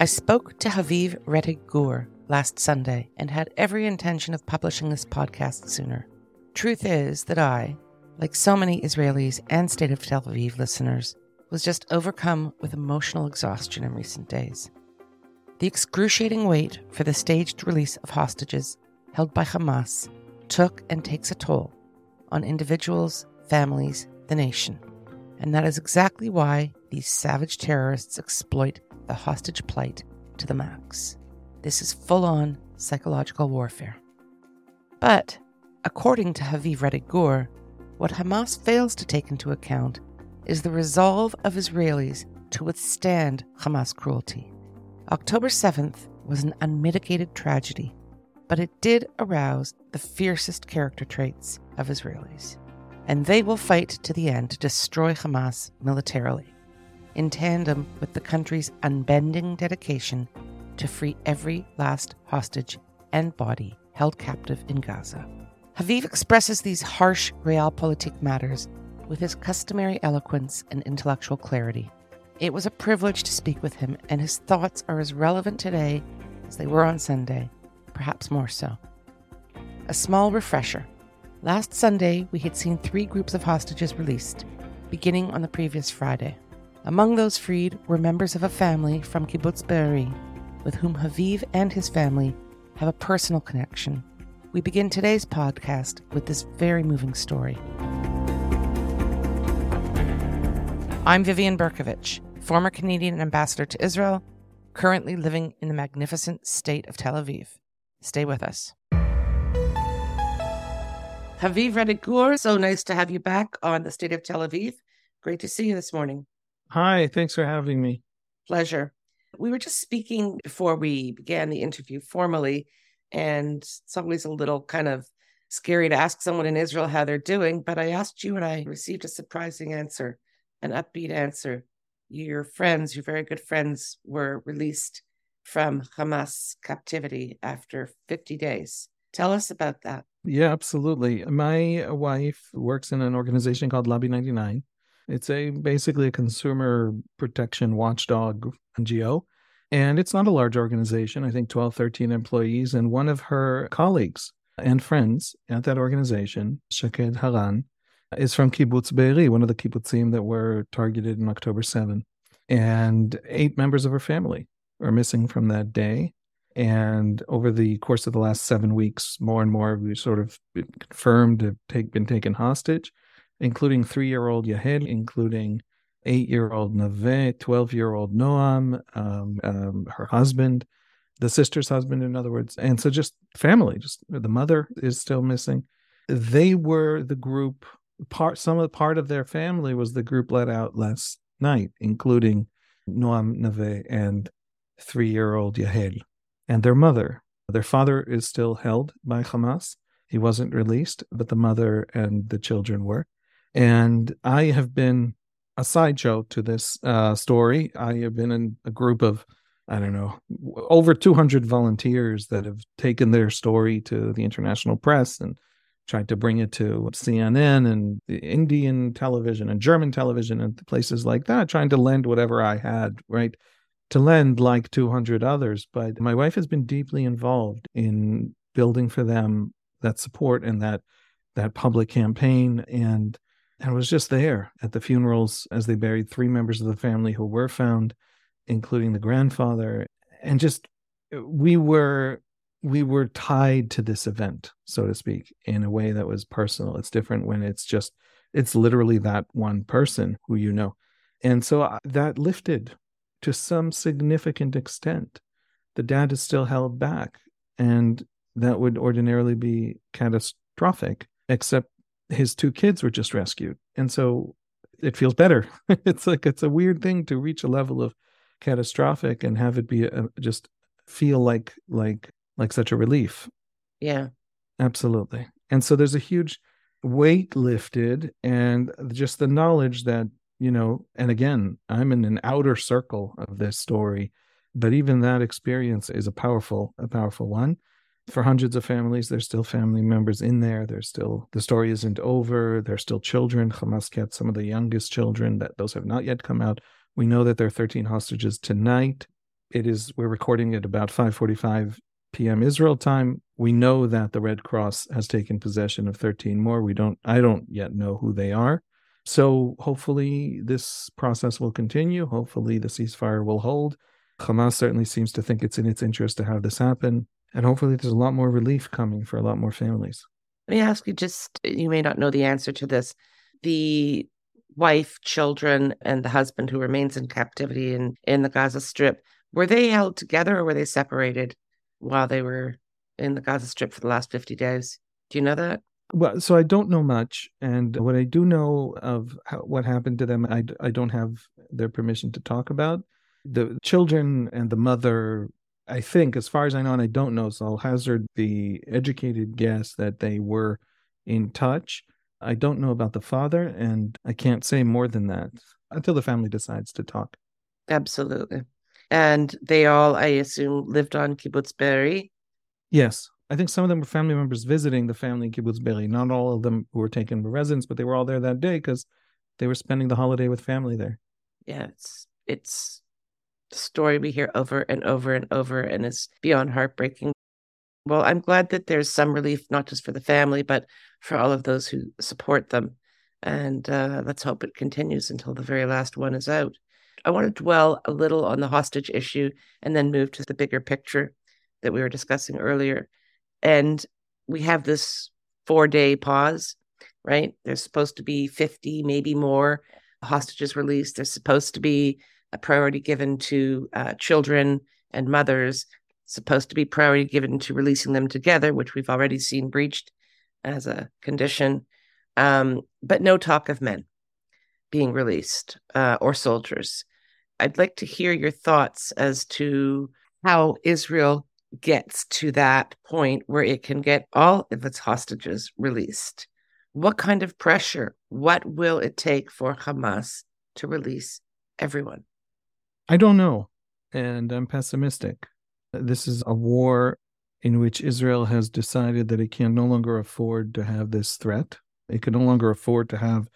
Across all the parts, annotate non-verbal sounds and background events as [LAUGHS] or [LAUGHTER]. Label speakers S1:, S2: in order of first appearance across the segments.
S1: I spoke to Haviv Rettig last Sunday and had every intention of publishing this podcast sooner. Truth is that I, like so many Israelis and State of Tel Aviv listeners, was just overcome with emotional exhaustion in recent days. The excruciating wait for the staged release of hostages held by Hamas took and takes a toll on individuals, families, the nation. And that is exactly why these savage terrorists exploit the hostage plight to the max. This is full on psychological warfare. But, according to Haviv Rettig Gur, what Hamas fails to take into account is the resolve of Israelis to withstand Hamas cruelty. October 7th was an unmitigated tragedy, but it did arouse the fiercest character traits of Israelis. And they will fight to the end to destroy Hamas militarily, in tandem with the country's unbending dedication to free every last hostage and body held captive in Gaza. Haviv expresses these harsh realpolitik matters with his customary eloquence and intellectual clarity. It was a privilege to speak with him, and his thoughts are as relevant today as they were on Sunday, perhaps more so. A small refresher. Last Sunday, we had seen three groups of hostages released, beginning on the previous Friday. Among those freed were members of a family from Kibbutz Be'eri, with whom Haviv and his family have a personal connection. We begin today's podcast with this very moving story. I'm Vivian Bercovici, former Canadian ambassador to Israel, currently living in the magnificent state of Tel Aviv. Stay with us. Haviv Rettig Gur, so nice to have you back on the state of Tel Aviv. Great to see you this morning.
S2: Hi, thanks for having me.
S1: Pleasure. We were just speaking before we began the interview formally, and it's always a little kind of scary to ask someone in Israel how they're doing, but I asked you and I received a surprising answer an upbeat answer. Your friends, your very good friends, were released from Hamas captivity after 50 days. Tell us about that.
S2: Yeah, absolutely. My wife works in an organization called Lobby 99. It's a basically a consumer protection watchdog NGO. And it's not a large organization, I think 12, 13 employees. And one of her colleagues and friends at that organization, Shaked Haran, is from Kibbutz Be'eri, one of the kibbutzim that were targeted in October 7. And eight members of her family are missing from that day. And over the course of the last seven weeks, more and more we've sort of confirmed to take been taken hostage, including three-year-old Yahel, including eight-year-old Nave, twelve-year-old Noam, um, um, her husband, the sister's husband, in other words, and so just family. Just the mother is still missing. They were the group part some of the part of their family was the group let out last night, including Noam Nave and three-year-old Yahel and their mother. Their father is still held by Hamas. He wasn't released, but the mother and the children were. And I have been a sideshow to this uh, story. I have been in a group of, I don't know, over 200 volunteers that have taken their story to the international press and tried to bring it to CNN and Indian television and German television and places like that, trying to lend whatever I had, right? To lend like 200 others. But my wife has been deeply involved in building for them that support and that that public campaign and and was just there at the funerals as they buried three members of the family who were found including the grandfather and just we were we were tied to this event, so to speak, in a way that was personal. It's different when it's just, it's literally that one person who you know. And so uh, that lifted to some significant extent. The dad is still held back, and that would ordinarily be catastrophic, except his two kids were just rescued. And so it feels better. [LAUGHS] it's like it's a weird thing to reach a level of catastrophic and have it be a, just feel like like like such a relief.
S1: Yeah.
S2: Absolutely. And so there's a huge weight lifted and just the knowledge that, you know, and again, I'm in an outer circle of this story, but even that experience is a powerful, a powerful one. For hundreds of families, there's still family members in there. There's still the story isn't over. There's still children. Hamas kept some of the youngest children that those have not yet come out. We know that there are 13 hostages tonight It is we're recording at about 5:45 p.m. Israel time. We know that the Red Cross has taken possession of 13 more. We don't I don't yet know who they are. So hopefully this process will continue. Hopefully the ceasefire will hold. Hamas certainly seems to think it's in its interest to have this happen. And hopefully there's a lot more relief coming for a lot more families.
S1: Let me ask you just you may not know the answer to this. The wife, children, and the husband who remains in captivity in, in the Gaza Strip, were they held together or were they separated while they were in the Gaza Strip for the last 50 days? Do you know that?
S2: Well, so I don't know much. And what I do know of how, what happened to them, I, I don't have their permission to talk about. The children and the mother, I think, as far as I know, and I don't know, so I'll hazard the educated guess that they were in touch. I don't know about the father, and I can't say more than that until the family decides to talk.
S1: Absolutely. And they all, I assume, lived on Kibbutz Be'eri.
S2: Yes. I think some of them were family members visiting the family in Kibbutz Be'eri. Not all of them were taken residence, but they were all there that day because they were spending the holiday with family there.
S1: Yeah, it's it's story we hear over and over and over, and it's beyond heartbreaking. Well, I'm glad that there's some relief, not just for the family, but for all of those who support them. And uh, let's hope it continues until the very last one is out. I want to dwell a little on the hostage issue and then move to the bigger picture that we were discussing earlier. And we have this four day pause, right? There's supposed to be 50, maybe more hostages released. There's supposed to be a priority given to uh, children and mothers, supposed to be priority given to releasing them together, which we've already seen breached as a condition, um, but no talk of men being released uh, or soldiers. I'd like to hear your thoughts as to how Israel gets to that point where it can get all of its hostages released. What kind of pressure? What will it take for Hamas to release everyone?
S2: I don't know. And I'm pessimistic. This is a war in which Israel has decided that it can no longer afford to have this threat. It can no longer afford to have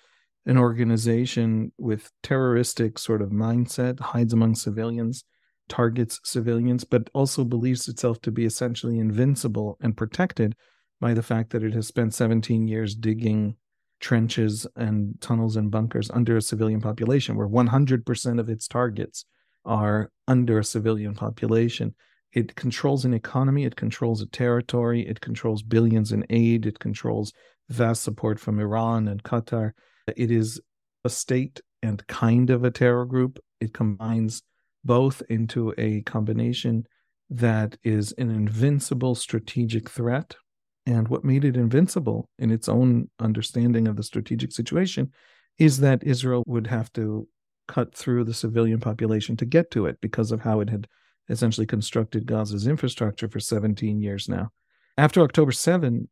S2: an organization with terroristic sort of mindset, hides among civilians, targets civilians, but also believes itself to be essentially invincible and protected by the fact that it has spent 17 years digging trenches and tunnels and bunkers under a civilian population, where 100% of its targets are under a civilian population. It controls an economy, it controls a territory, it controls billions in aid, it controls vast support from Iran and Qatar. It is a state and kind of a terror group. It combines both into a combination that is an invincible strategic threat. And what made it invincible in its own understanding of the strategic situation is that Israel would have to cut through the civilian population to get to it because of how it had essentially constructed Gaza's infrastructure for 17 years now. After October 7,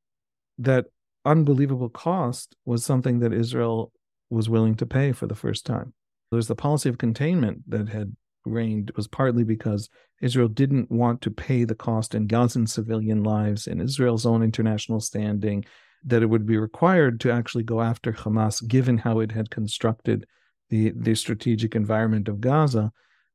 S2: that unbelievable cost was something that Israel was willing to pay for the first time. There's the policy of containment that had reigned was partly because Israel didn't want to pay the cost in Gazan civilian lives and Israel's own international standing that it would be required to actually go after Hamas, given how it had constructed the, the strategic environment of Gaza.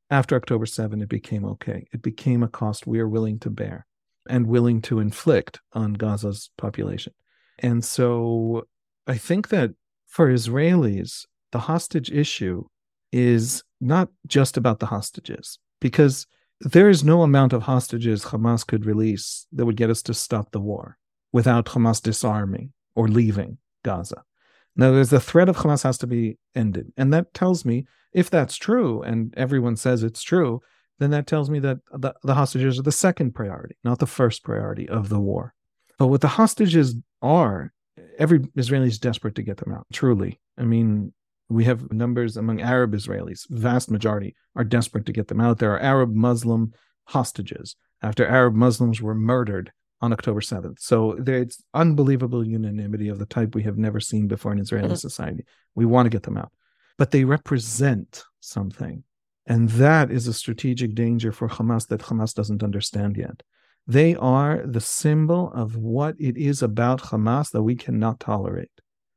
S2: After October 7, it became okay. It became a cost we are willing to bear and willing to inflict on Gaza's population. And so I think that for Israelis, the hostage issue is not just about the hostages, because there is no amount of hostages Hamas could release that would get us to stop the war without Hamas disarming or leaving Gaza. Now, there's the threat of Hamas has to be ended. And that tells me, if that's true, and everyone says it's true, then that tells me that the, the hostages are the second priority, not the first priority of the war. But what the hostages are, every Israeli is desperate to get them out, truly. I mean, we have numbers among Arab Israelis, vast majority are desperate to get them out. There are Arab Muslim hostages after Arab Muslims were murdered on October 7th. So there's unbelievable unanimity of the type we have never seen before in Israeli mm-hmm. society. We want to get them out. But they represent something. And that is a strategic danger for Hamas that Hamas doesn't understand yet. They are the symbol of what it is about Hamas that we cannot tolerate.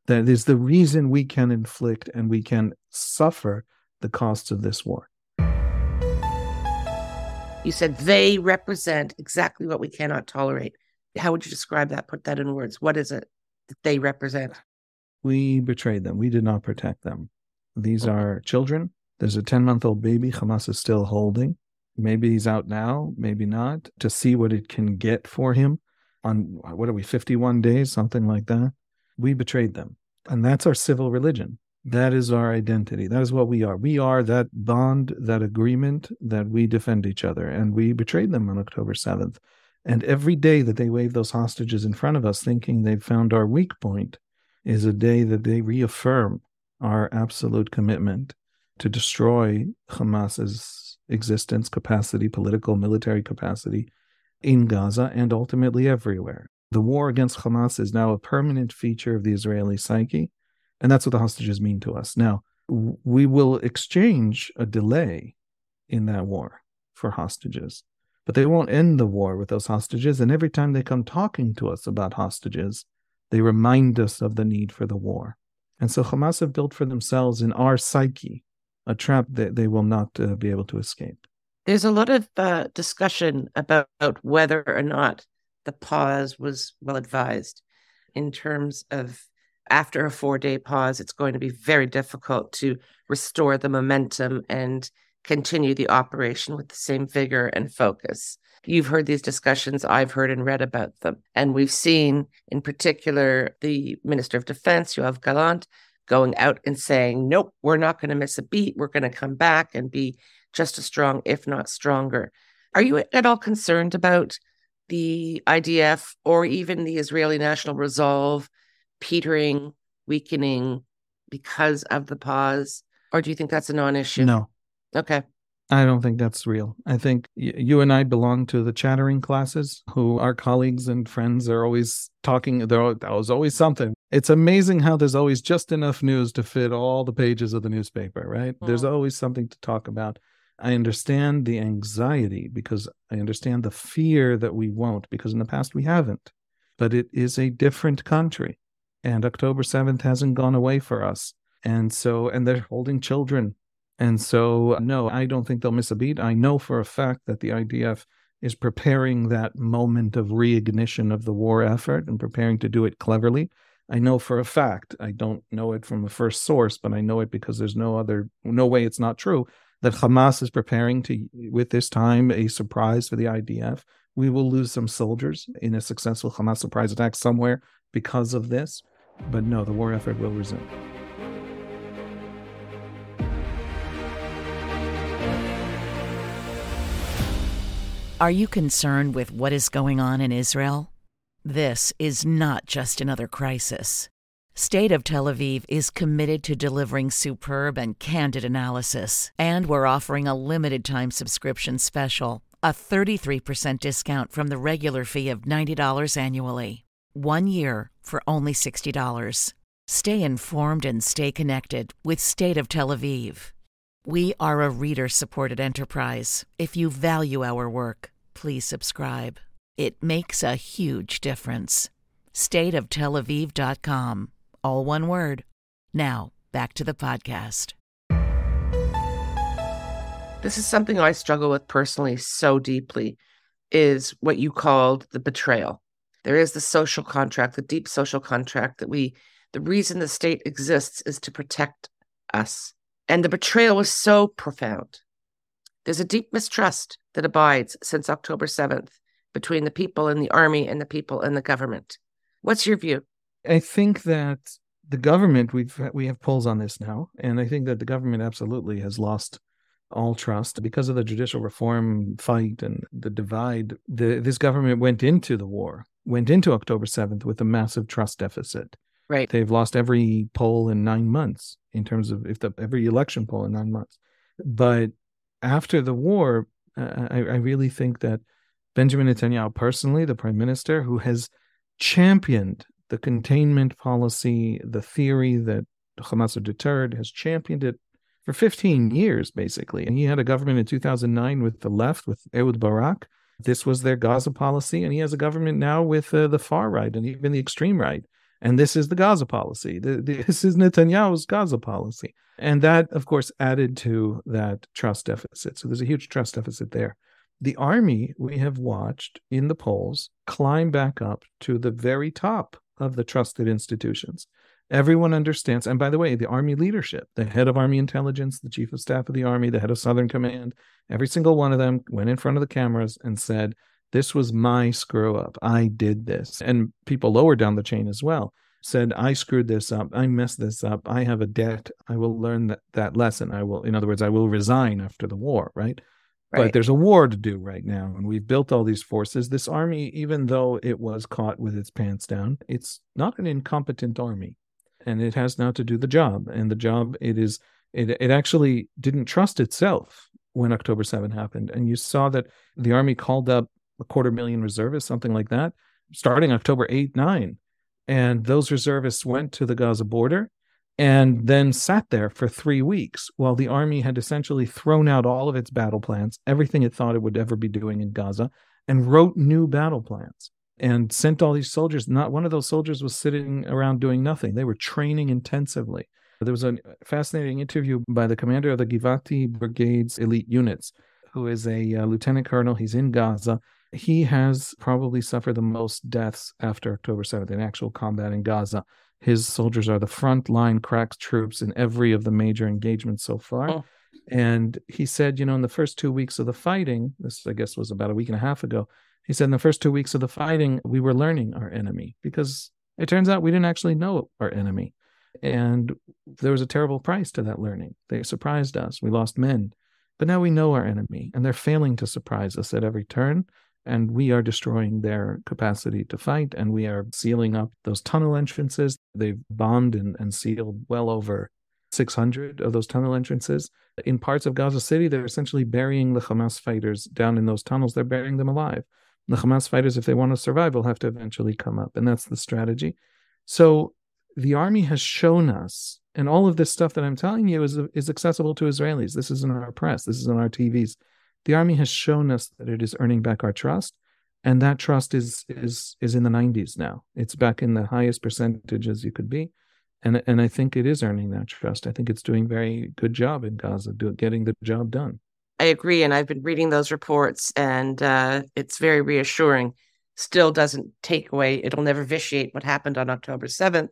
S2: That is the reason we can inflict and we can suffer the costs of this war.
S1: You said they represent exactly what we cannot tolerate. How would you describe that? Put that in words. What is it that they represent?
S2: We betrayed them. We did not protect them. These
S1: Okay.
S2: are children. There's a 10 month old baby Hamas is still holding. Maybe he's out now, maybe not, to see what it can get for him on what are we, 51 days, something like that. We betrayed them. And that's our civil religion. That is our identity. That is what we are. We are that bond, that agreement that we defend each other. And we betrayed them on October 7th. And every day that they wave those hostages in front of us, thinking they've found our weak point, is a day that they reaffirm our absolute commitment to destroy Hamas's existence, capacity, political, military capacity in Gaza and ultimately everywhere. The war against Hamas is now a permanent feature of the Israeli psyche, and that's what the hostages mean to us. Now, we will exchange a delay in that war for hostages, but they won't end the war with those hostages. And every time they come talking to us about hostages, they remind us of the need for the war. And so Hamas have built for themselves in our psyche a trap that they will not uh, be able to escape.
S1: There's a lot of uh, discussion about whether or not the pause was well advised in terms of after a four day pause, it's going to be very difficult to restore the momentum and continue the operation with the same vigor and focus. You've heard these discussions, I've heard and read about them. And we've seen, in particular, the Minister of Defense, Yoav Gallant, going out and saying, nope, we're not going to miss a beat. We're going to come back and be just as strong, if not stronger. Are you at all concerned about the IDF or even the Israeli National Resolve petering, weakening because of the pause? Or do you think that's a non issue?
S2: No,
S1: Okay.
S2: I don't think that's real. I think y- you and I belong to the chattering classes who our colleagues and friends are always talking. There was always something. It's amazing how there's always just enough news to fit all the pages of the newspaper, right? There's
S1: Mm.
S2: always something to talk about. I understand the anxiety because I understand the fear that we won't, because in the past we haven't. But it is a different country. And October 7th hasn't gone away for us. And so, and they're holding children and so, no, I don't think they'll miss a beat. I know for a fact that the IDF is preparing that moment of reignition of the war effort and preparing to do it cleverly. I know for a fact, I don't know it from a first source, but I know it because there's no other, no way it's not true, that Hamas is preparing to, with this time, a surprise for the IDF. We will lose some soldiers in a successful Hamas surprise attack somewhere because of this. But no, the war effort will resume.
S3: Are you concerned with what is going on in Israel? This is not just another crisis. State of Tel Aviv is committed to delivering superb and candid analysis, and we're offering a limited time subscription special, a 33% discount from the regular fee of $90 annually. One year for only $60. Stay informed and stay connected with State of Tel Aviv. We are a reader supported enterprise. If you value our work, please subscribe. It makes a huge difference. Stateoftelaviv.com. All one word. Now, back to the podcast.
S1: This is something I struggle with personally so deeply is what you called the betrayal. There is the social contract, the deep social contract that we, the reason the state exists is to protect us. And the betrayal was so profound. There's a deep mistrust that abides since October 7th between the people and the army and the people and the government. What's your view?
S2: I think that the government we've we have polls on this now, and I think that the government absolutely has lost all trust because of the judicial reform fight and the divide. The, this government went into the war, went into October seventh with a massive trust deficit.
S1: Right.
S2: They've lost every poll in nine months in terms of if the every election poll in nine months. But after the war, uh, I, I really think that Benjamin Netanyahu, personally, the prime minister, who has championed the containment policy, the theory that Hamas are deterred, has championed it for 15 years, basically. And he had a government in 2009 with the left, with Ehud Barak. This was their Gaza policy. And he has a government now with uh, the far right and even the extreme right. And this is the Gaza policy. [LAUGHS] This is Netanyahu's Gaza policy. And that, of course, added to that trust deficit. So there's a huge trust deficit there. The army, we have watched in the polls climb back up to the very top of the trusted institutions. Everyone understands. And by the way, the Army leadership, the head of Army intelligence, the chief of staff of the Army, the head of Southern Command, every single one of them went in front of the cameras and said, This was my screw up. I did this. And people lower down the chain as well said, I screwed this up. I messed this up. I have a debt. I will learn that, that lesson. I will, in other words, I will resign after the war, right? Right. But there's a war to do right now, and we've built all these forces. This army, even though it was caught with its pants down, it's not an incompetent army and it has now to do the job. And the job it is it it actually didn't trust itself when October 7 happened. And you saw that the army called up a quarter million reservists, something like that, starting October 8, 9. And those reservists went to the Gaza border and then sat there for three weeks while the army had essentially thrown out all of its battle plans, everything it thought it would ever be doing in Gaza, and wrote new battle plans and sent all these soldiers. Not one of those soldiers was sitting around doing nothing. They were training intensively. There was a fascinating interview by the commander of the Givati Brigade's elite units, who is a uh, lieutenant colonel. He's in Gaza. He has probably suffered the most deaths after October 7th in actual combat in Gaza. His soldiers are the frontline crack troops in every of the major engagements so far. Oh. And he said, you know, in the first two weeks of the fighting, this I guess was about a week and a half ago, he said in the first two weeks of the fighting, we were learning our enemy because it turns out we didn't actually know our enemy. And there was a terrible price to that learning. They surprised us. We lost men. But now we know our enemy, and they're failing to surprise us at every turn. And we are destroying their capacity to fight, and we are sealing up those tunnel entrances. They've bombed and, and sealed well over 600 of those tunnel entrances. In parts of Gaza City, they're essentially burying the Hamas fighters down in those tunnels. They're burying them alive the Hamas fighters, if they want to survive, will have to eventually come up. And that's the strategy. So the army has shown us, and all of this stuff that I'm telling you is, is accessible to Israelis. This is in our press, this is in our TVs. The army has shown us that it is earning back our trust. And that trust is is is in the 90s now. It's back in the highest percentages you could be. And and I think it is earning that trust. I think it's doing very good job in Gaza, do, getting the job done.
S1: I agree, and I've been reading those reports, and uh, it's very reassuring. Still doesn't take away; it'll never vitiate what happened on October seventh,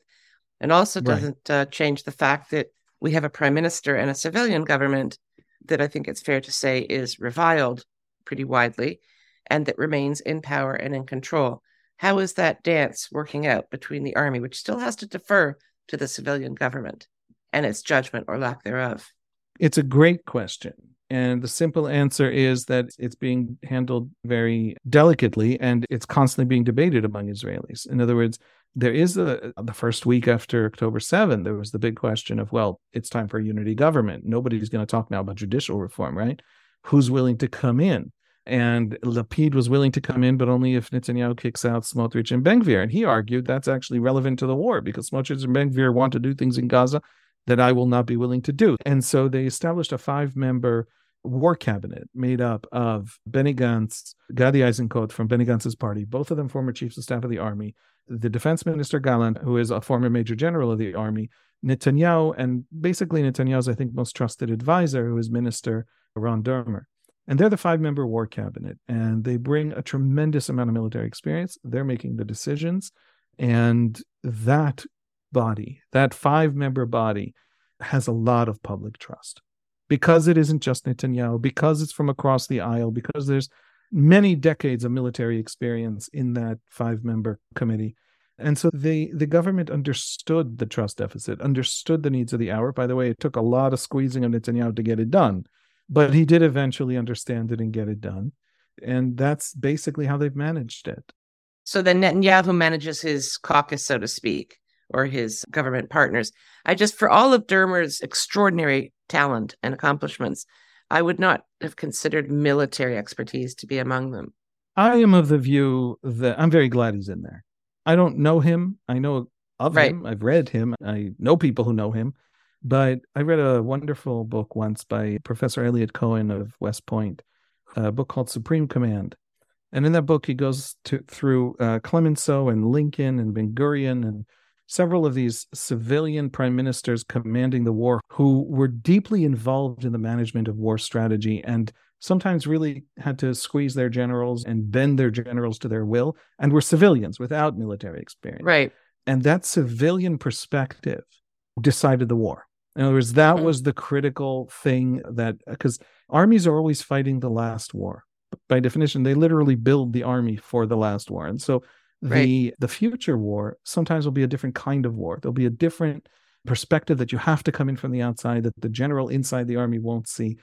S1: and also doesn't right. uh, change the fact that we have a prime minister and a civilian government that I think it's fair to say is reviled pretty widely, and that remains in power and in control. How is that dance working out between the army, which still has to defer to the civilian government, and its judgment or lack thereof?
S2: It's a great question. And the simple answer is that it's being handled very delicately and it's constantly being debated among Israelis. In other words, there is a, the first week after October 7, there was the big question of, well, it's time for a unity government. Nobody's going to talk now about judicial reform, right? Who's willing to come in? And Lapid was willing to come in, but only if Netanyahu kicks out Smotrich and Ben-Gvir. And he argued that's actually relevant to the war because Smotrich and Ben-Gvir want to do things in Gaza that I will not be willing to do. And so they established a five member war cabinet made up of Benny Gantz, Gadi Eisenkot from Benny Gantz's party, both of them former chiefs of staff of the army, the defense minister Gallant, who is a former major general of the army, Netanyahu, and basically Netanyahu's, I think, most trusted advisor, who is Minister Ron Dermer. And they're the five member war cabinet, and they bring a tremendous amount of military experience. They're making the decisions. And that body, that five member body, has a lot of public trust because it isn't just Netanyahu, because it's from across the aisle, because there's many decades of military experience in that five member committee. And so the, the government understood the trust deficit, understood the needs of the hour. By the way, it took a lot of squeezing of Netanyahu to get it done, but he did eventually understand it and get it done. And that's basically how they've managed it.
S1: So then Netanyahu manages his caucus, so to speak or his government partners. I just, for all of Dermer's extraordinary talent and accomplishments, I would not have considered military expertise to be among them.
S2: I am of the view that I'm very glad he's in there. I don't know him. I know of right. him. I've read him. I know people who know him. But I read a wonderful book once by Professor Eliot Cohen of West Point, a book called Supreme Command. And in that book, he goes to, through uh, Clemenceau and Lincoln and Ben Gurion and several of these civilian prime ministers commanding the war who were deeply involved in the management of war strategy and sometimes really had to squeeze their generals and bend their generals to their will and were civilians without military experience.
S1: Right.
S2: And that civilian perspective decided the war. In other words, that
S1: Mhm.
S2: was the critical thing that because armies are always fighting the last war. By definition, they literally build the army for the last war. And so the the future war sometimes will be a different kind of war. There'll be a different perspective that you have to come in from the outside that the general inside the army won't see.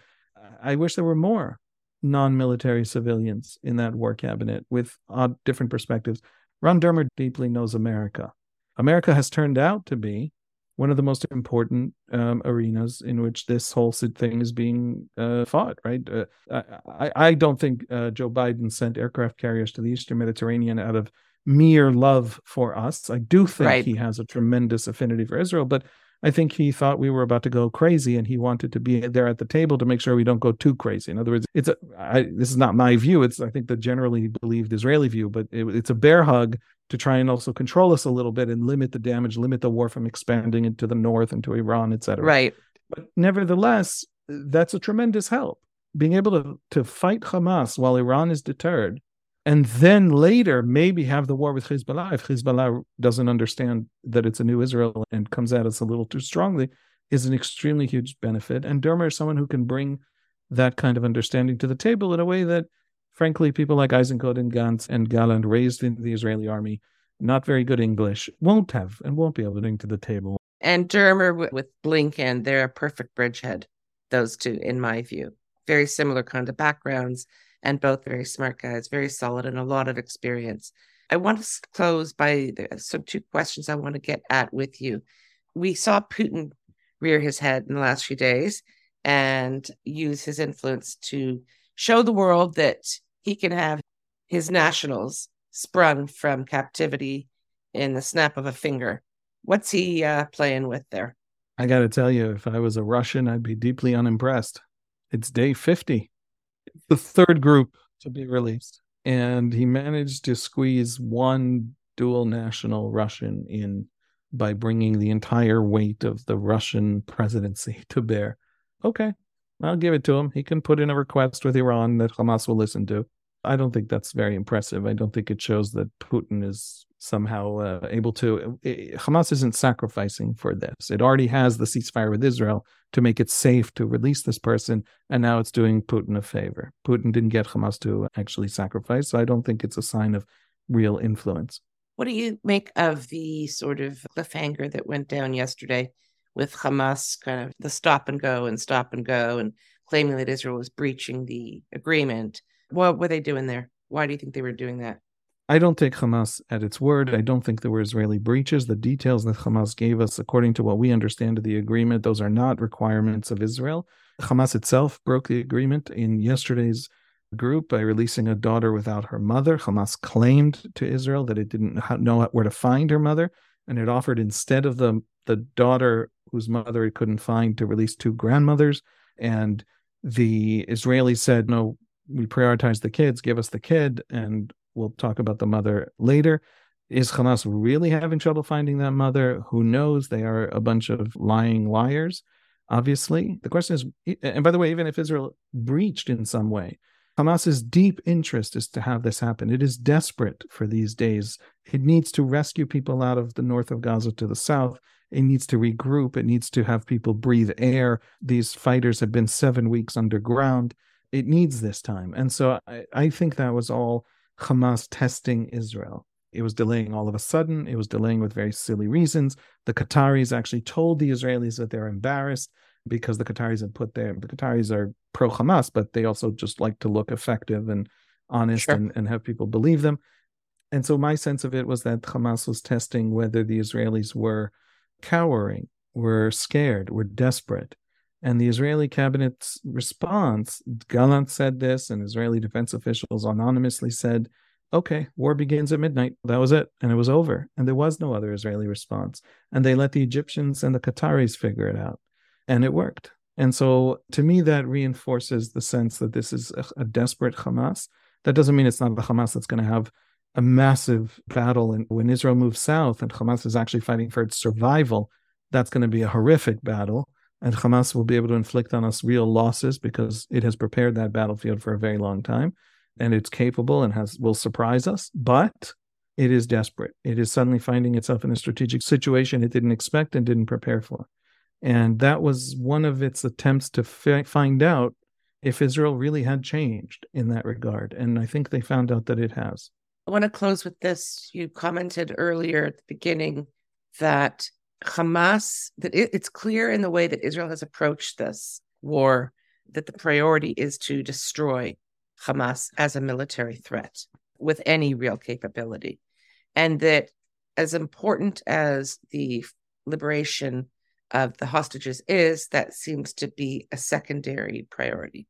S2: I wish there were more non-military civilians in that war cabinet with odd different perspectives. Ron Dermer deeply knows America. America has turned out to be one of the most important um, arenas in which this whole thing is being uh, fought. Right? Uh, I, I don't think uh, Joe Biden sent aircraft carriers to the Eastern Mediterranean out of mere love for us. I do think
S1: Right.
S2: he has a tremendous affinity for Israel, but I think he thought we were about to go crazy, and he wanted to be there at the table to make sure we don't go too crazy. In other words, it's a, I, this is not my view. It's I think the generally believed Israeli view, but it, it's a bear hug to try and also control us a little bit and limit the damage, limit the war from expanding into the north, into Iran, et cetera.
S1: Right.
S2: But nevertheless, that's a tremendous help. Being able to to fight Hamas while Iran is deterred, and then later maybe have the war with Hezbollah if Hezbollah doesn't understand that it's a new Israel and comes at us a little too strongly, is an extremely huge benefit. And Dermer is someone who can bring that kind of understanding to the table in a way that, frankly, people like Eisenkot and Gantz and Gallant, raised in the Israeli army, not very good English, won't have and won't be able to bring to the table.
S1: And Dermer wi- with Blinken, they're a perfect bridgehead, those two, in my view. Very similar kind of backgrounds and both very smart guys, very solid and a lot of experience. I want to close by the, so two questions I want to get at with you. We saw Putin rear his head in the last few days and use his influence to show the world that he can have his nationals sprung from captivity in the snap of a finger. What's he uh, playing with there?
S2: I got to tell you, if I was a Russian, I'd be deeply unimpressed. It's day 50, the third group to be released. And he managed to squeeze one dual national Russian in by bringing the entire weight of the Russian presidency [LAUGHS] to bear. Okay, I'll give it to him. He can put in a request with Iran that Hamas will listen to. I don't think that's very impressive. I don't think it shows that Putin is somehow uh, able to. eh, Hamas isn't sacrificing for this. It already has the ceasefire with Israel to make it safe to release this person, and now it's doing Putin a favor. Putin didn't get Hamas to actually sacrifice, so I don't think it's a sign of real influence.
S1: What do you make of the sort of cliffhanger that went down yesterday with Hamas kind of the stop and go and stop and go and claiming that Israel was breaching the agreement? What were they doing there? Why do you think they were doing that?
S2: I don't take Hamas at its word. I don't think there were Israeli breaches. The details that Hamas gave us, according to what we understand of the agreement, those are not requirements of Israel. Hamas itself broke the agreement in yesterday's group by releasing a daughter without her mother. Hamas claimed to Israel that it didn't know where to find her mother, and it offered instead of the the daughter whose mother it couldn't find to release two grandmothers. And the Israelis said, "No, we prioritize the kids. Give us the kid, and we'll talk about the mother later." Is Hamas really having trouble finding that mother? Who knows? They are a bunch of lying liars. Obviously, the question is, and by the way, even if Israel breached in some way, Hamas's deep interest is to have this happen. It is desperate for these days. It needs to rescue people out of the north of Gaza to the south. It needs to regroup. It needs to have people breathe air. These fighters have been seven weeks underground. It needs this time. And so I, I think that was all Hamas testing Israel. It was delaying all of a sudden. It was delaying with very silly reasons. The Qataris actually told the Israelis that they're embarrassed because the Qataris had put their the Qataris are pro Hamas, but they also just like to look effective and honest
S1: Sure.
S2: and, and have people believe them. And so my sense of it was that Hamas was testing whether the Israelis were cowering, were scared, were desperate. And the Israeli cabinet's response, Gallant said this, and Israeli defense officials anonymously said, okay, war begins at midnight. That was it. And it was over. And there was no other Israeli response. And they let the Egyptians and the Qataris figure it out. And it worked. And so to me, that reinforces the sense that this is a, a desperate Hamas. That doesn't mean it's not the Hamas that's going to have a massive battle. And when Israel moves south and Hamas is actually fighting for its survival, that's going to be a horrific battle. And Hamas will be able to inflict on us real losses because it has prepared that battlefield for a very long time. And it's capable and has will surprise us but it is desperate. It is suddenly finding itself in a strategic situation it didn't expect and didn't prepare for. And that was one of its attempts to fi- find out if israel really had changed in that regard. And i think they found out that it has.
S1: I want to close with this. You commented earlier at the beginning that hamas that it, it's clear in the way that israel has approached this war that the priority is to destroy Hamas as a military threat with any real capability. And that as important as the liberation of the hostages is, that seems to be a secondary priority.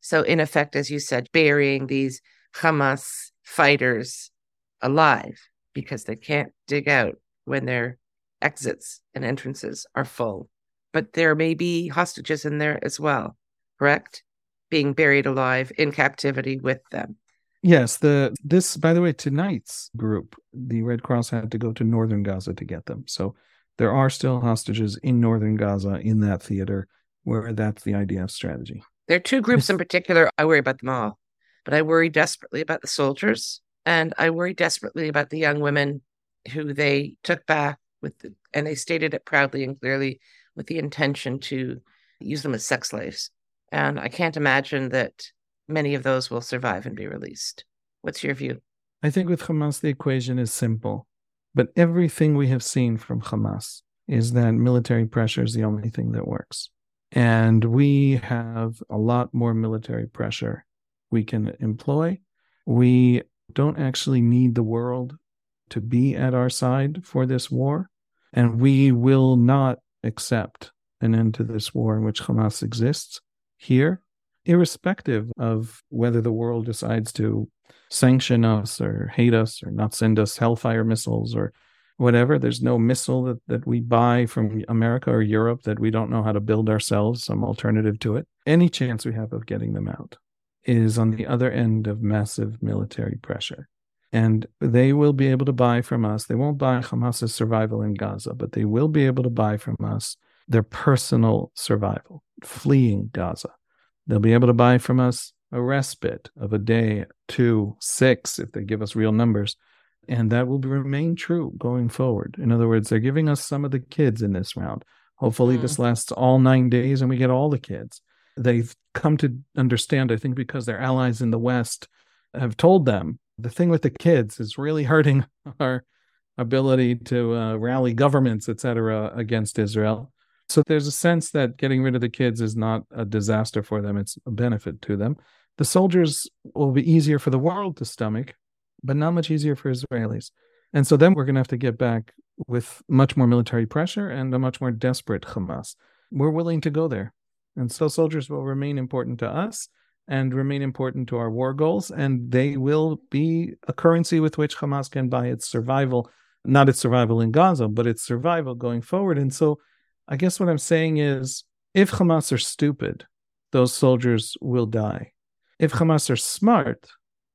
S1: So, in effect, as you said, burying these Hamas fighters alive because they can't dig out when their exits and entrances are full. But there may be hostages in there as well, correct? being buried alive in captivity with them.
S2: Yes, the this by the way tonight's group, the Red Cross had to go to northern Gaza to get them. So there are still hostages in northern Gaza in that theater where that's the IDF strategy.
S1: There are two groups in particular I worry about them all, but I worry desperately about the soldiers and I worry desperately about the young women who they took back with the, and they stated it proudly and clearly with the intention to use them as sex slaves. And I can't imagine that many of those will survive and be released. What's your view?
S2: I think with Hamas, the equation is simple. But everything we have seen from Hamas is that military pressure is the only thing that works. And we have a lot more military pressure we can employ. We don't actually need the world to be at our side for this war. And we will not accept an end to this war in which Hamas exists here, irrespective of whether the world decides to sanction us or hate us or not send us Hellfire missiles or whatever. There's no missile that, that we buy from America or Europe that we don't know how to build ourselves, some alternative to it. Any chance we have of getting them out is on the other end of massive military pressure. And they will be able to buy from us. They won't buy Hamas's survival in Gaza, but they will be able to buy from us their personal survival, fleeing Gaza. They'll be able to buy from us a respite of a day, two, six, if they give us real numbers. And that will remain true going forward. In other words, they're giving us some of the kids in this round. Hopefully, mm. this lasts all nine days and we get all the kids. They've come to understand, I think, because their allies in the West have told them the thing with the kids is really hurting [LAUGHS] our ability to uh, rally governments, et cetera, against Israel. So there's a sense that getting rid of the kids is not a disaster for them, it's a benefit to them. The soldiers will be easier for the world to stomach, but not much easier for Israelis. And so then we're going to have to get back with much more military pressure and a much more desperate Hamas. We're willing to go there. And so soldiers will remain important to us and remain important to our war goals. And they will be a currency with which Hamas can buy its survival, not its survival in Gaza, but its survival going forward. And so I guess what I'm saying is if Hamas are stupid, those soldiers will die. If Hamas are smart,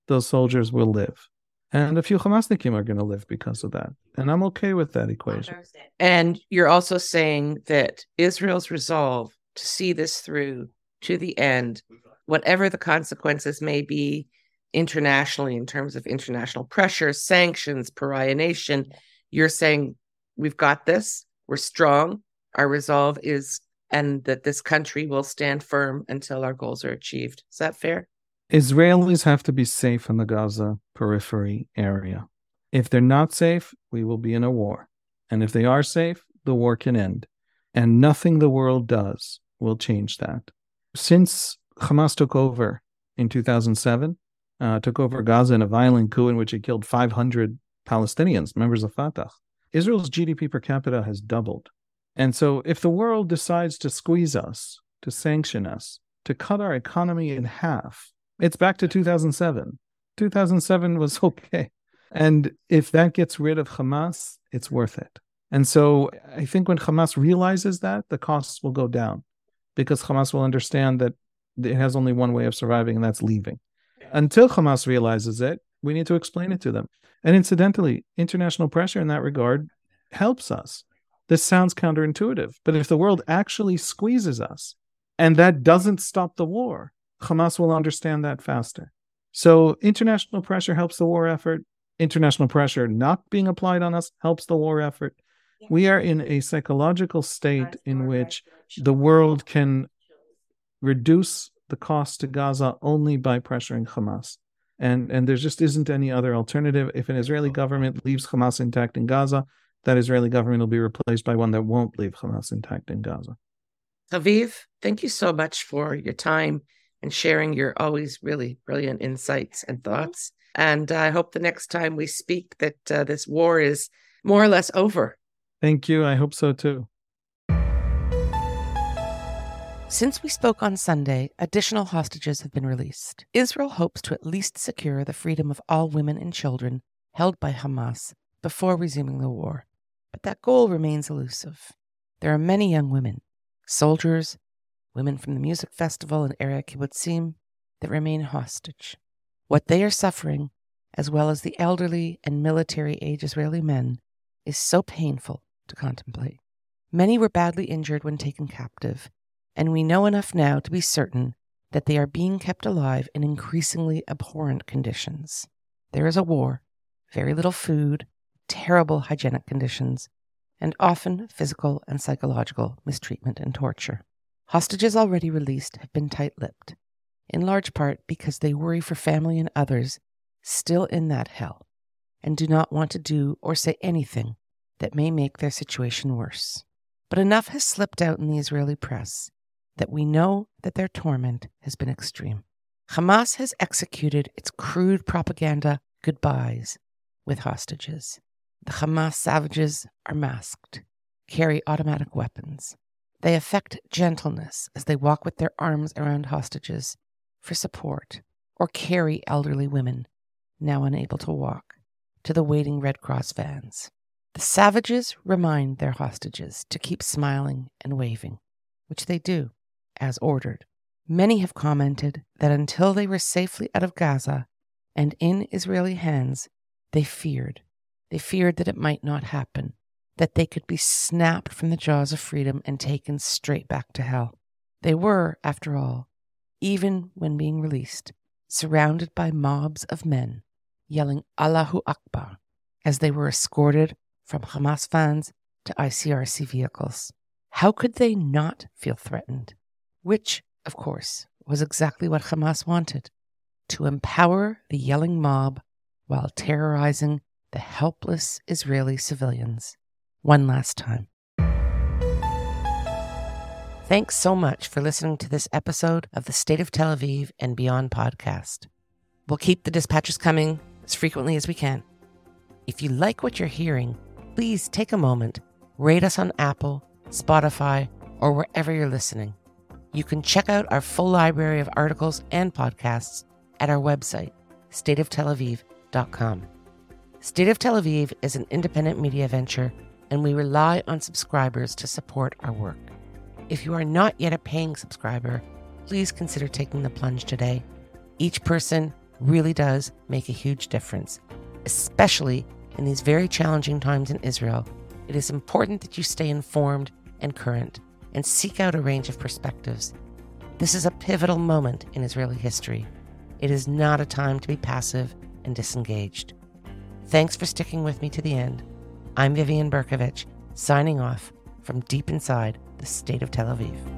S2: those soldiers will live. And a few Hamasnikim are going to live because of that. And I'm okay with that equation.
S1: And you're also saying that Israel's resolve to see this through to the end, whatever the consequences may be internationally in terms of international pressure, sanctions, pariah nation, you're saying we've got this, we're strong, our resolve is and that this country will stand firm until our goals are achieved. Is that fair?
S2: Israelis have to be safe in the Gaza periphery area. If they're not safe, we will be in a war. And if they are safe, the war can end. And nothing the world does will change that. Since Hamas took over in 2007, uh, took over Gaza in a violent coup in which it killed 500 Palestinians, members of Fatah, Israel's GDP per capita has doubled. And so, if the world decides to squeeze us, to sanction us, to cut our economy in half, it's back to 2007. 2007 was [LAUGHS] okay. And if that gets rid of Hamas, it's worth it. And so, I think when Hamas realizes that, the costs will go down because Hamas will understand that it has only one way of surviving, and that's leaving. Until Hamas realizes it, we need to explain it to them. And incidentally, international pressure in that regard helps us This sounds counterintuitive, but if the world actually squeezes us and that doesn't stop the war, Hamas will understand that faster. So international pressure helps the war effort. International pressure not being applied on us helps the war effort. We are in a psychological state in which the world can reduce the cost to Gaza only by pressuring Hamas. And, and there just isn't any other alternative. If an Israeli government leaves Hamas intact in Gaza, that Israeli government will be replaced by one that won't leave Hamas intact in Gaza.
S1: Haviv, thank you so much for your time and sharing your always really brilliant insights and thoughts. And I hope the next time we speak that uh, this war is more or less over.
S2: Thank you. I hope so too.
S1: Since we spoke on Sunday, additional hostages have been released. Israel hopes to at least secure the freedom of all women and children held by Hamas before resuming the war. But that goal remains elusive. There are many young women, soldiers, women from the music festival in area kibbutzim, that remain hostage. What they are suffering, as well as the elderly and military age Israeli men, is so painful to contemplate. Many were badly injured when taken captive, and we know enough now to be certain that they are being kept alive in increasingly abhorrent conditions. There is a war, very little food, terrible hygienic conditions, and often physical and psychological mistreatment and torture. Hostages already released have been tight lipped, in large part because they worry for family and others still in that hell and do not want to do or say anything that may make their situation worse. But enough has slipped out in the Israeli press that we know that their torment has been extreme. Hamas has executed its crude propaganda goodbyes with hostages. The Hamas savages are masked, carry automatic weapons. They affect gentleness as they walk with their arms around hostages for support or carry elderly women, now unable to walk, to the waiting Red Cross vans. The savages remind their hostages to keep smiling and waving, which they do as ordered. Many have commented that until they were safely out of Gaza and in Israeli hands, they feared. They feared that it might not happen, that they could be snapped from the jaws of freedom and taken straight back to hell. They were, after all, even when being released, surrounded by mobs of men yelling Allahu Akbar as they were escorted from Hamas vans to ICRC vehicles. How could they not feel threatened? Which, of course, was exactly what Hamas wanted to empower the yelling mob while terrorizing the helpless Israeli civilians. One last time. Thanks so much for listening to this episode of the State of Tel Aviv and Beyond podcast. We'll keep the dispatches coming as frequently as we can. If you like what you're hearing, please take a moment, rate us on Apple, Spotify, or wherever you're listening. You can check out our full library of articles and podcasts at our website, stateoftelaviv.com. State of Tel Aviv is an independent media venture, and we rely on subscribers to support our work. If you are not yet a paying subscriber, please consider taking the plunge today. Each person really does make a huge difference, especially in these very challenging times in Israel. It is important that you stay informed and current and seek out a range of perspectives. This is a pivotal moment in Israeli history. It is not a time to be passive and disengaged. Thanks for sticking with me to the end. I'm Vivian Bercovici, signing off from deep inside the state of Tel Aviv.